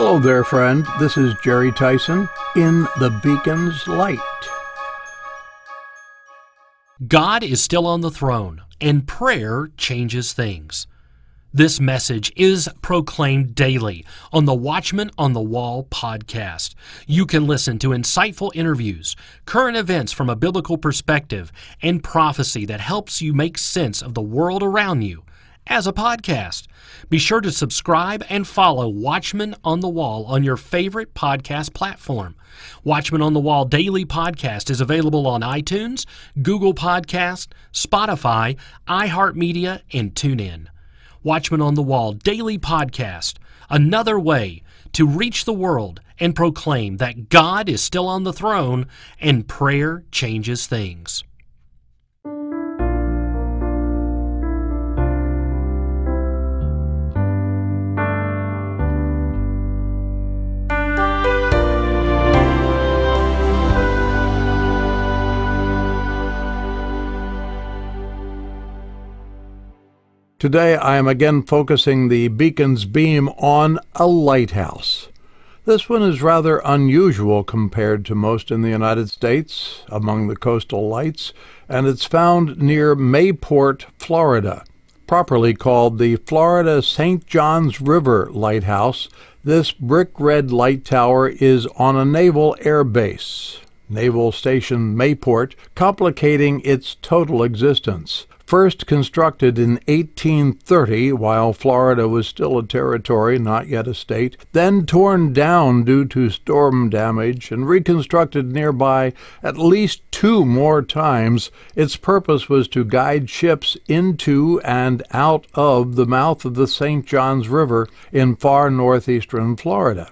Hello there, friend. This is Jerry Tyson in the Beacon's Light. God is still on the throne, and prayer changes things. This message is proclaimed daily on the Watchman on the Wall podcast. You can listen to insightful interviews, current events from a biblical perspective, and prophecy that helps you make sense of the world around you as a podcast. Be sure to subscribe and follow Watchmen on the Wall on your favorite podcast platform. Watchmen on the Wall Daily Podcast is available on iTunes, Google Podcast, Spotify, iHeartMedia, and TuneIn. Watchmen on the Wall Daily Podcast, another way to reach the world and proclaim that God is still on the throne and prayer changes things. Today I am again focusing the beacon's beam on a lighthouse. This one is rather unusual compared to most in the United States among the coastal lights, and it's found near Mayport, Florida. Properly called the Florida St. Johns River Lighthouse, this brick red light tower is on a naval air base, Naval Station Mayport, complicating its total existence first constructed in 1830 while Florida was still a territory, not yet a state, then torn down due to storm damage and reconstructed nearby at least two more times. Its purpose was to guide ships into and out of the mouth of the St. Johns River in far northeastern Florida.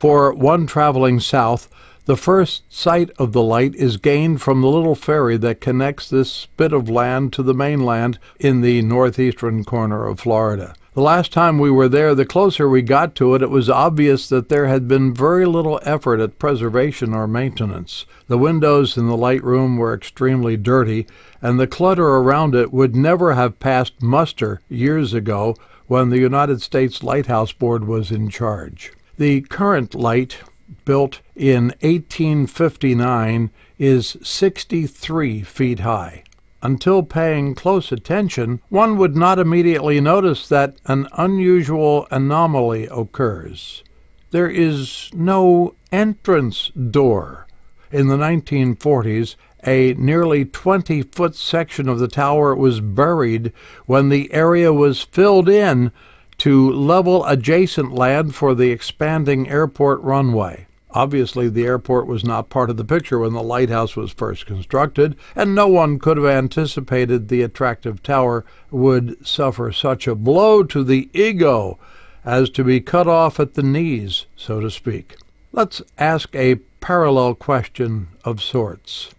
For one traveling south, the first sight of the light is gained from the little ferry that connects this bit of land to the mainland in the northeastern corner of Florida. The last time we were there, the closer we got to it, it was obvious that there had been very little effort at preservation or maintenance. The windows in the light room were extremely dirty, and the clutter around it would never have passed muster years ago when the United States Lighthouse Board was in charge. The current light built in 1859, is 63 feet high. Until paying close attention, one would not immediately notice that an unusual anomaly occurs. There is no entrance door. In the 1940s, a nearly 20 foot section of the tower was buried when the area was filled in to level adjacent land for the expanding airport runway. Obviously, the airport was not part of the picture when the lighthouse was first constructed, and no one could have anticipated the attractive tower would suffer such a blow to the ego as to be cut off at the knees, so to speak. Let's ask a parallel question of sorts.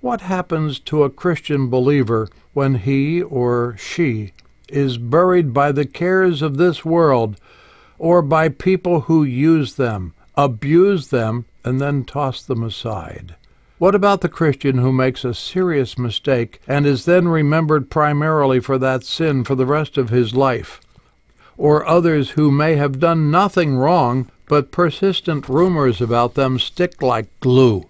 What happens to a Christian believer when he or she is buried by the cares of this world or by people who use them, abuse them, and then toss them aside. What about the Christian who makes a serious mistake and is then remembered primarily for that sin for the rest of his life? Or others who may have done nothing wrong, but persistent rumors about them stick like glue?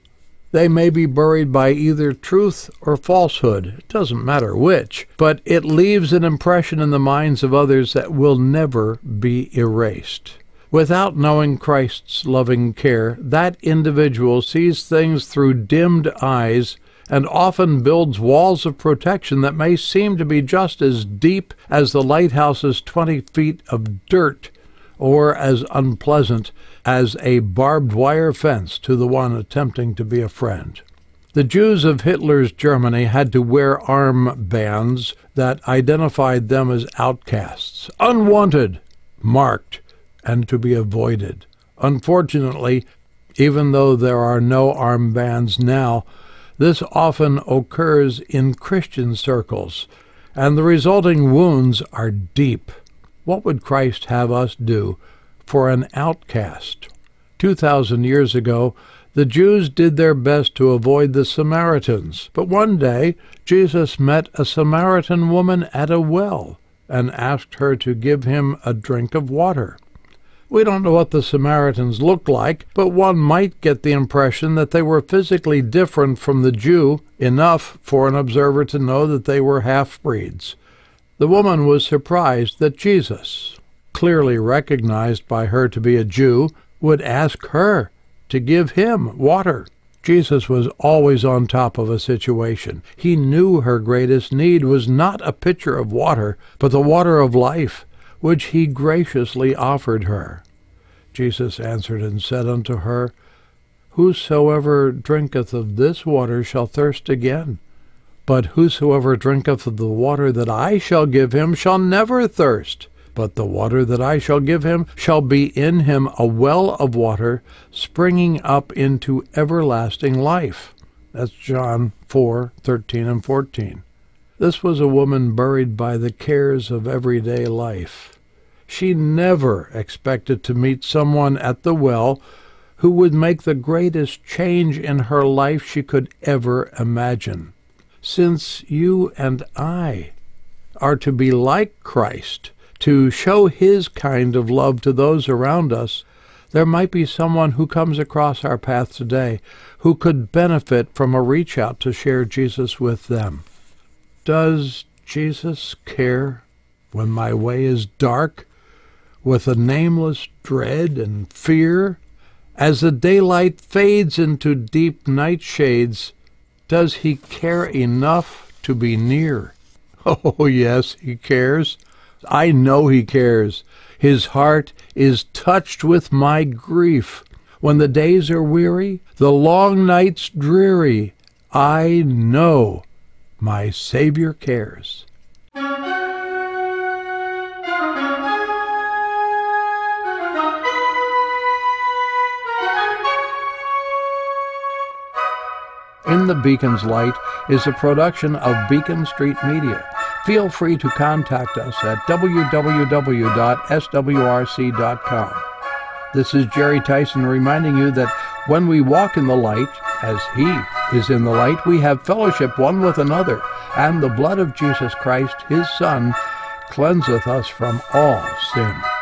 They may be buried by either truth or falsehood, it doesn't matter which, but it leaves an impression in the minds of others that will never be erased. Without knowing Christ's loving care, that individual sees things through dimmed eyes and often builds walls of protection that may seem to be just as deep as the lighthouse's 20 feet of dirt or as unpleasant as a barbed wire fence to the one attempting to be a friend. The Jews of Hitler's Germany had to wear arm bands that identified them as outcasts, unwanted, marked, and to be avoided. Unfortunately, even though there are no armbands now, this often occurs in Christian circles, and the resulting wounds are deep. What would Christ have us do for an outcast? Two thousand years ago, the Jews did their best to avoid the Samaritans, but one day Jesus met a Samaritan woman at a well and asked her to give him a drink of water. We don't know what the Samaritans looked like, but one might get the impression that they were physically different from the Jew enough for an observer to know that they were half breeds. The woman was surprised that Jesus, clearly recognized by her to be a Jew, would ask her to give him water. Jesus was always on top of a situation. He knew her greatest need was not a pitcher of water, but the water of life, which he graciously offered her. Jesus answered and said unto her, Whosoever drinketh of this water shall thirst again. But whosoever drinketh of the water that I shall give him shall never thirst. But the water that I shall give him shall be in him a well of water springing up into everlasting life. That's John 4 13 and 14. This was a woman buried by the cares of everyday life. She never expected to meet someone at the well who would make the greatest change in her life she could ever imagine. Since you and I are to be like Christ, to show his kind of love to those around us, there might be someone who comes across our path today who could benefit from a reach out to share Jesus with them. Does Jesus care when my way is dark, with a nameless dread and fear? As the daylight fades into deep night shades, does he care enough to be near? Oh, yes, he cares. I know he cares. His heart is touched with my grief. When the days are weary, the long nights dreary, I know my Savior cares. In the Beacon's Light is a production of Beacon Street Media feel free to contact us at www.swrc.com. This is Jerry Tyson reminding you that when we walk in the light, as He is in the light, we have fellowship one with another, and the blood of Jesus Christ, His Son, cleanseth us from all sin.